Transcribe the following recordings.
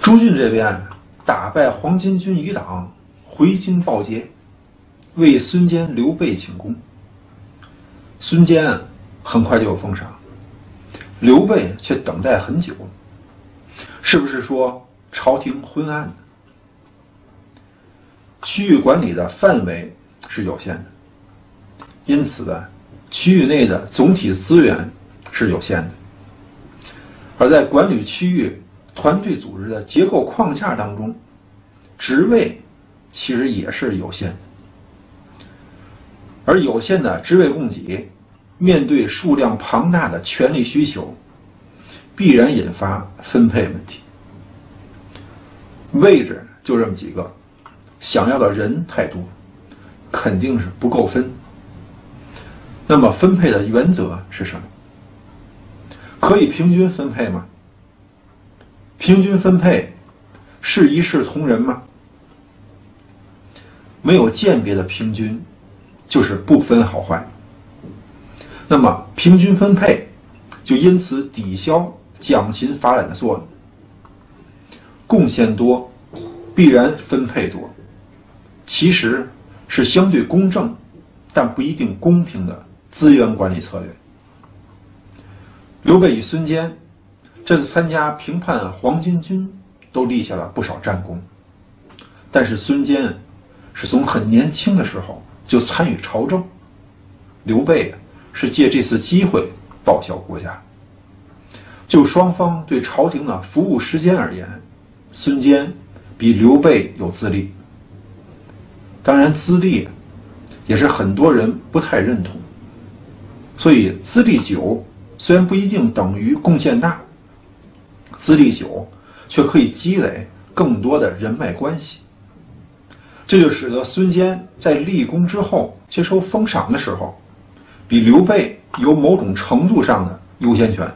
朱俊这边打败黄巾军余党，回京报捷，为孙坚、刘备请功。孙坚很快就有封赏，刘备却等待很久，是不是说朝廷昏暗？区域管理的范围是有限的，因此呢，区域内的总体资源是有限的，而在管理区域团队组织的结构框架当中，职位其实也是有限的，而有限的职位供给，面对数量庞大的权力需求，必然引发分配问题。位置就这么几个。想要的人太多，肯定是不够分。那么分配的原则是什么？可以平均分配吗？平均分配是一视同仁吗？没有鉴别的平均，就是不分好坏。那么平均分配就因此抵消奖勤罚懒的作用。贡献多，必然分配多。其实是相对公正，但不一定公平的资源管理策略。刘备与孙坚这次参加平叛黄巾军，都立下了不少战功。但是孙坚是从很年轻的时候就参与朝政，刘备是借这次机会报效国家。就双方对朝廷的服务时间而言，孙坚比刘备有资历。当然，资历也是很多人不太认同。所以，资历久虽然不一定等于贡献大，资历久却可以积累更多的人脉关系。这就使得孙坚在立功之后接受封赏的时候，比刘备有某种程度上的优先权。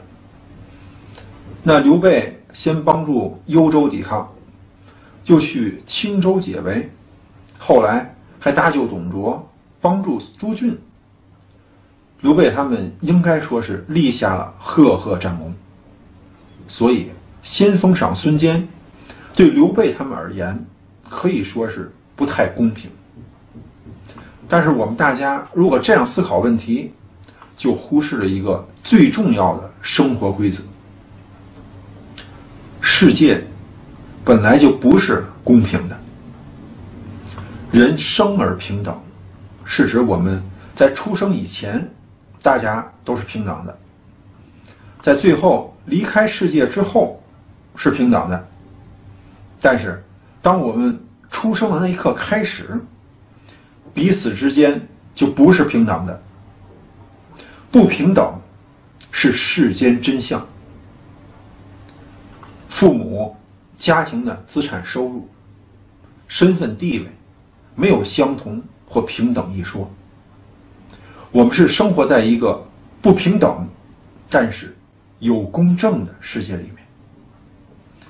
那刘备先帮助幽州抵抗，又去青州解围。后来还搭救董卓，帮助朱俊。刘备他们应该说是立下了赫赫战功。所以先封赏孙坚，对刘备他们而言可以说是不太公平。但是我们大家如果这样思考问题，就忽视了一个最重要的生活规则：世界本来就不是公平的。人生而平等，是指我们在出生以前，大家都是平等的；在最后离开世界之后，是平等的。但是，当我们出生的那一刻开始，彼此之间就不是平等的。不平等，是世间真相。父母、家庭的资产收入、身份地位。没有相同或平等一说。我们是生活在一个不平等，但是有公正的世界里面。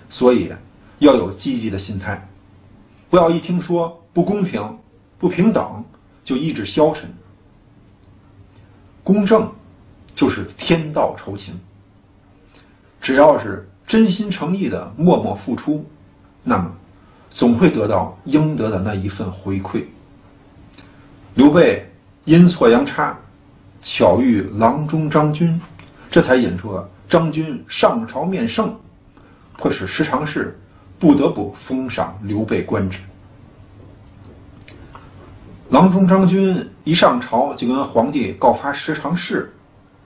所以要有积极的心态，不要一听说不公平、不平等就意志消沉。公正就是天道酬勤。只要是真心诚意的默默付出，那么。总会得到应得的那一份回馈。刘备阴错阳差，巧遇郎中张军，这才引出了张军上朝面圣，迫使十常侍不得不封赏刘备官职。郎中张军一上朝就跟皇帝告发十常侍，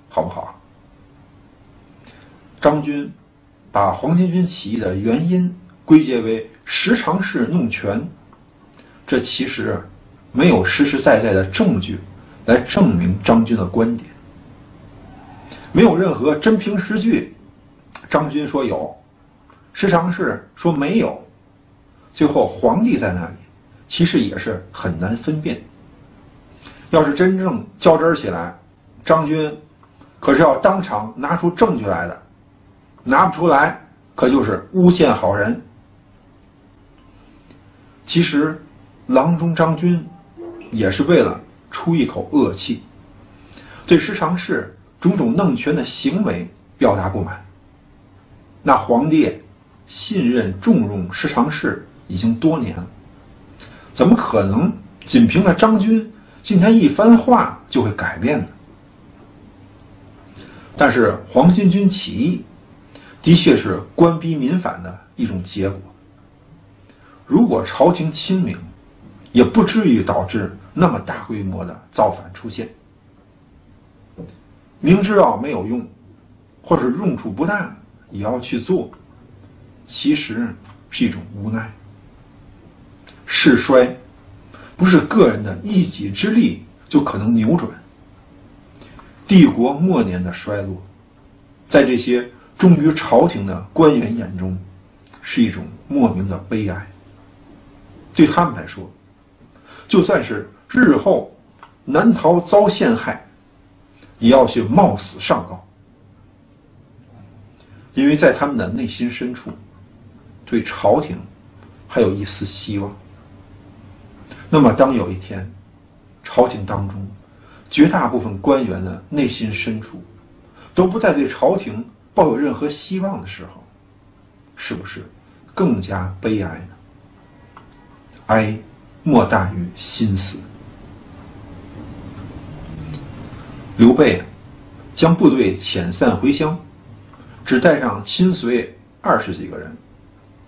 好不好？张军把黄巾军起义的原因归结为。十常侍弄权，这其实没有实实在在的证据来证明张军的观点，没有任何真凭实据。张军说有，时常是说没有，最后皇帝在那里，其实也是很难分辨。要是真正较真起来，张军可是要当场拿出证据来的，拿不出来，可就是诬陷好人。其实，郎中张军也是为了出一口恶气，对时常侍种种弄权的行为表达不满。那皇帝信任重用十常侍已经多年了，怎么可能仅凭那张军今天一番话就会改变呢？但是黄巾军起义，的确是官逼民反的一种结果。如果朝廷清明，也不至于导致那么大规模的造反出现。明知道没有用，或者用处不大，也要去做，其实是一种无奈。势衰，不是个人的一己之力就可能扭转。帝国末年的衰落，在这些忠于朝廷的官员眼中，是一种莫名的悲哀。对他们来说，就算是日后难逃遭陷害，也要去冒死上告，因为在他们的内心深处，对朝廷还有一丝希望。那么，当有一天，朝廷当中，绝大部分官员的内心深处都不再对朝廷抱有任何希望的时候，是不是更加悲哀呢？哀莫大于心死。刘备将部队遣散回乡，只带上亲随二十几个人，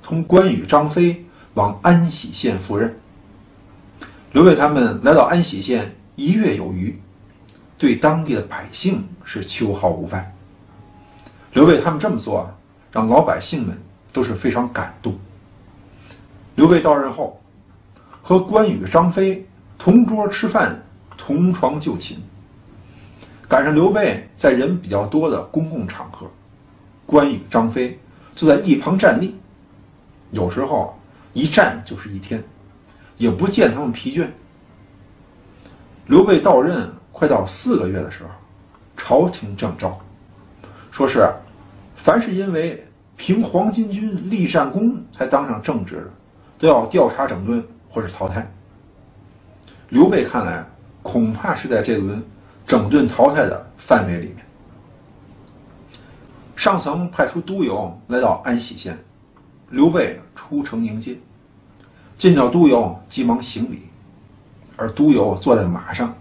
同关羽、张飞往安喜县赴任。刘备他们来到安喜县一月有余。对当地的百姓是秋毫无犯。刘备他们这么做啊，让老百姓们都是非常感动。刘备到任后，和关羽、张飞同桌吃饭，同床就寝。赶上刘备在人比较多的公共场合，关羽、张飞就在一旁站立，有时候一站就是一天，也不见他们疲倦。刘备到任。快到四个月的时候，朝廷正诏，说是，凡是因为凭黄巾军立战功才当上正职的，都要调查整顿或者淘汰。刘备看来，恐怕是在这轮整顿淘汰的范围里面。上层派出督邮来到安喜县，刘备出城迎接，见到督邮急忙行礼，而督邮坐在马上。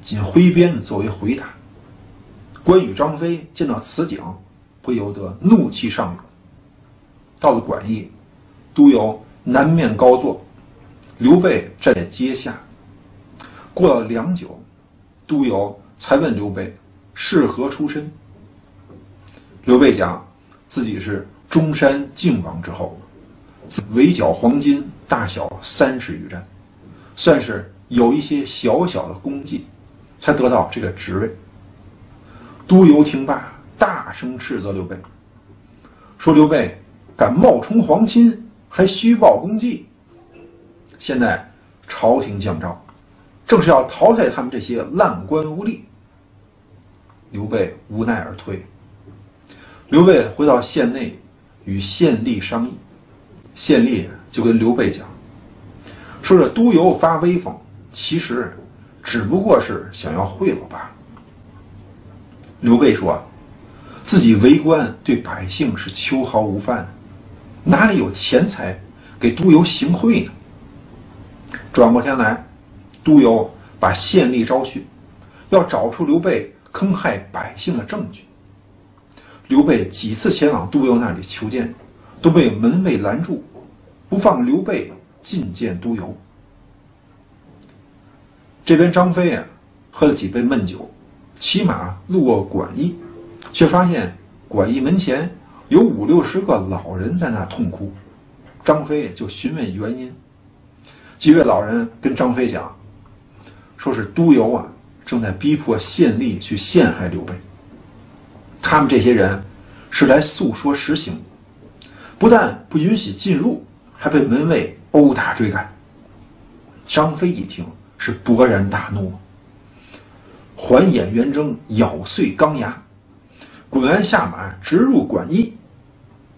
仅挥鞭作为回答。关羽、张飞见到此景，不由得怒气上涌。到了馆驿，都邮南面高坐，刘备站在阶下。过了良久，都邮才问刘备是何出身。刘备讲自己是中山靖王之后，围剿黄巾，大小三十余战，算是有一些小小的功绩。才得到这个职位。都邮听罢，大声斥责刘备，说：“刘备敢冒充皇亲，还虚报功绩。现在朝廷降诏，正是要淘汰他们这些烂官污吏。”刘备无奈而退。刘备回到县内，与县吏商议，县吏就跟刘备讲，说：“这都邮发威风，其实……”只不过是想要贿赂罢了。刘备说：“自己为官对百姓是秋毫无犯，哪里有钱财给都邮行贿呢？”转过天来，督邮把县吏招去，要找出刘备坑害百姓的证据。刘备几次前往督邮那里求见，都被门卫拦住，不放刘备觐见督邮。这边张飞啊，喝了几杯闷酒，骑马路过馆驿，却发现馆驿门前有五六十个老人在那痛哭。张飞就询问原因，几位老人跟张飞讲，说是都邮啊正在逼迫县吏去陷害刘备。他们这些人是来诉说实情，不但不允许进入，还被门卫殴打追赶。张飞一听。是勃然大怒，环眼圆睁，咬碎钢牙，滚鞍下马，直入馆驿。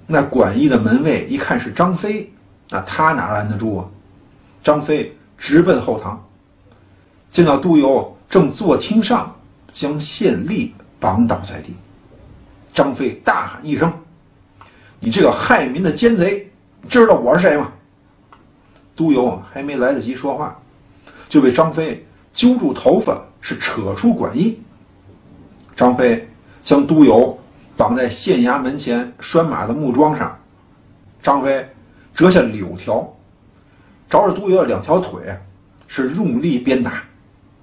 那馆驿的门卫一看是张飞，那他哪拦得住啊？张飞直奔后堂，见到督邮正坐厅上，将县吏绑倒在地。张飞大喊一声：“你这个害民的奸贼，知道我是谁吗？”都邮还没来得及说话，就被张飞揪住头发，是扯出管驿。张飞将督邮绑在县衙门前拴马的木桩上，张飞折下柳条，找着督邮的两条腿，是用力鞭打，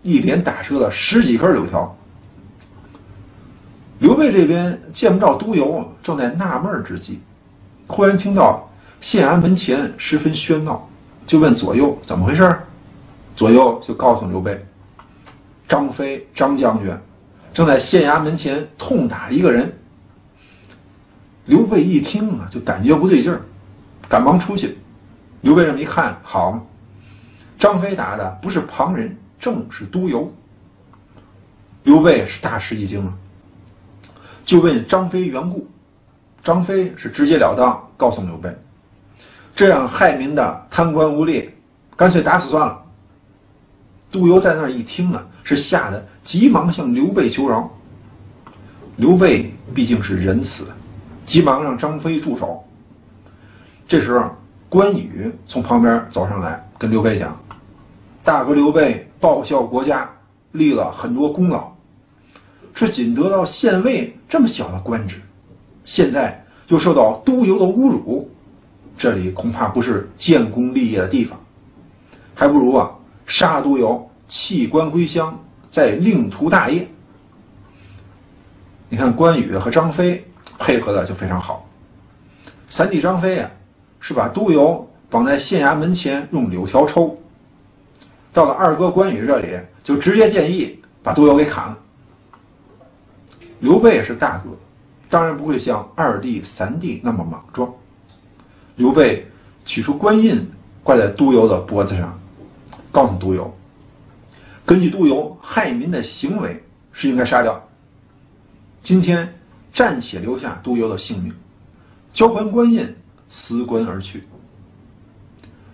一连打折了十几根柳条。刘备这边见不着都邮，正在纳闷之际，忽然听到县衙门前十分喧闹。就问左右怎么回事左右就告诉刘备，张飞张将军正在县衙门前痛打一个人。刘备一听啊，就感觉不对劲儿，赶忙出去。刘备这么一看，好，张飞打的不是旁人，正是督邮。刘备是大吃一惊啊，就问张飞缘故。张飞是直截了当告诉刘备。这样害民的贪官污吏，干脆打死算了。杜邮在那儿一听呢，是吓得急忙向刘备求饶。刘备毕竟是仁慈，急忙让张飞住手。这时候，关羽从旁边走上来，跟刘备讲：“大哥刘备报效国家，立了很多功劳，却仅得到县尉这么小的官职，现在又受到督邮的侮辱。”这里恐怕不是建功立业的地方，还不如啊杀了督邮，弃官归乡，再另图大业。你看关羽和张飞配合的就非常好。三弟张飞啊，是把督邮绑在县衙门前用柳条抽；到了二哥关羽这里，就直接建议把都邮给砍了。刘备是大哥，当然不会像二弟、三弟那么莽撞。刘备取出官印，挂在都邮的脖子上，告诉都邮：“根据都邮害民的行为，是应该杀掉。今天暂且留下都邮的性命，交还官印，辞官而去。”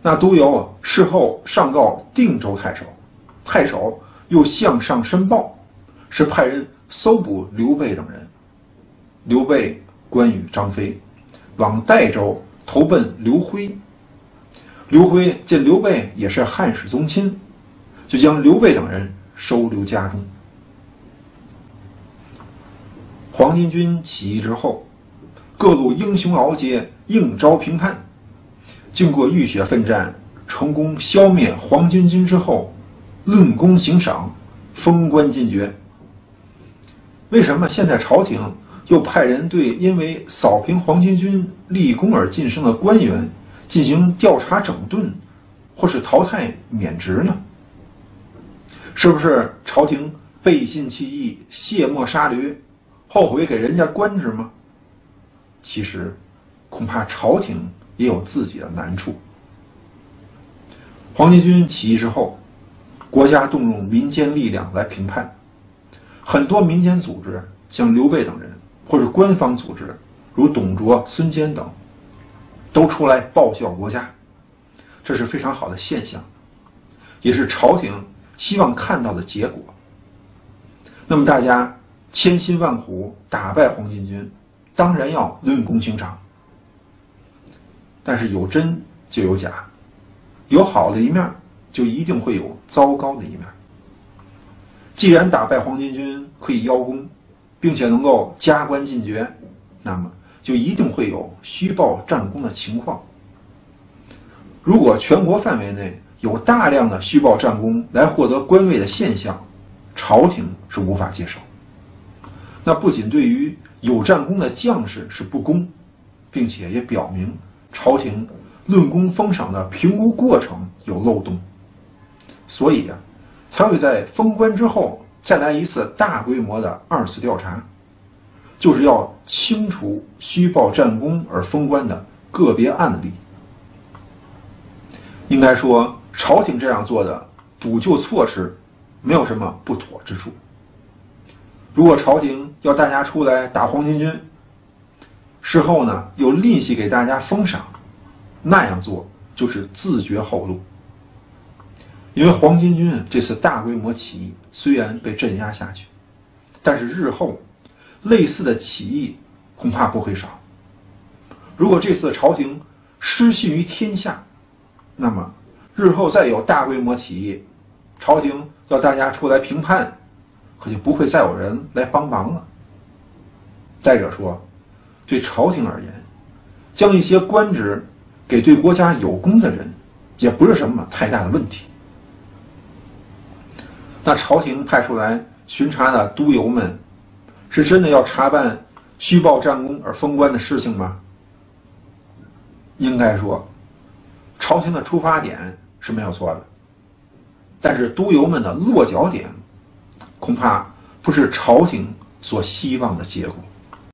那都邮事后上告定州太守，太守又向上申报，是派人搜捕刘备等人。刘备、关羽、张飞往代州。投奔刘辉。刘辉见刘备也是汉室宗亲，就将刘备等人收留家中。黄巾军起义之后，各路英雄豪杰应召平叛。经过浴血奋战，成功消灭黄巾军之后，论功行赏，封官进爵。为什么现在朝廷？又派人对因为扫平黄巾军立功而晋升的官员进行调查整顿，或是淘汰免职呢？是不是朝廷背信弃义、卸磨杀驴，后悔给人家官职吗？其实，恐怕朝廷也有自己的难处。黄巾军起义之后，国家动用民间力量来平叛，很多民间组织像刘备等人。或者官方组织，如董卓、孙坚等，都出来报效国家，这是非常好的现象，也是朝廷希望看到的结果。那么大家千辛万苦打败黄巾军，当然要论功行赏。但是有真就有假，有好的一面，就一定会有糟糕的一面。既然打败黄巾军可以邀功。并且能够加官进爵，那么就一定会有虚报战功的情况。如果全国范围内有大量的虚报战功来获得官位的现象，朝廷是无法接受。那不仅对于有战功的将士是不公，并且也表明朝廷论功封赏的评估过程有漏洞。所以啊，才会在封官之后。再来一次大规模的二次调查，就是要清除虚报战功而封官的个别案例。应该说，朝廷这样做的补救措施没有什么不妥之处。如果朝廷要大家出来打黄巾军，事后呢又吝惜给大家封赏，那样做就是自绝后路。因为黄巾军这次大规模起义虽然被镇压下去，但是日后类似的起义恐怕不会少。如果这次朝廷失信于天下，那么日后再有大规模起义，朝廷要大家出来平叛，可就不会再有人来帮忙了。再者说，对朝廷而言，将一些官职给对国家有功的人，也不是什么太大的问题。那朝廷派出来巡查的督邮们，是真的要查办虚报战功而封官的事情吗？应该说，朝廷的出发点是没有错的，但是督邮们的落脚点，恐怕不是朝廷所希望的结果。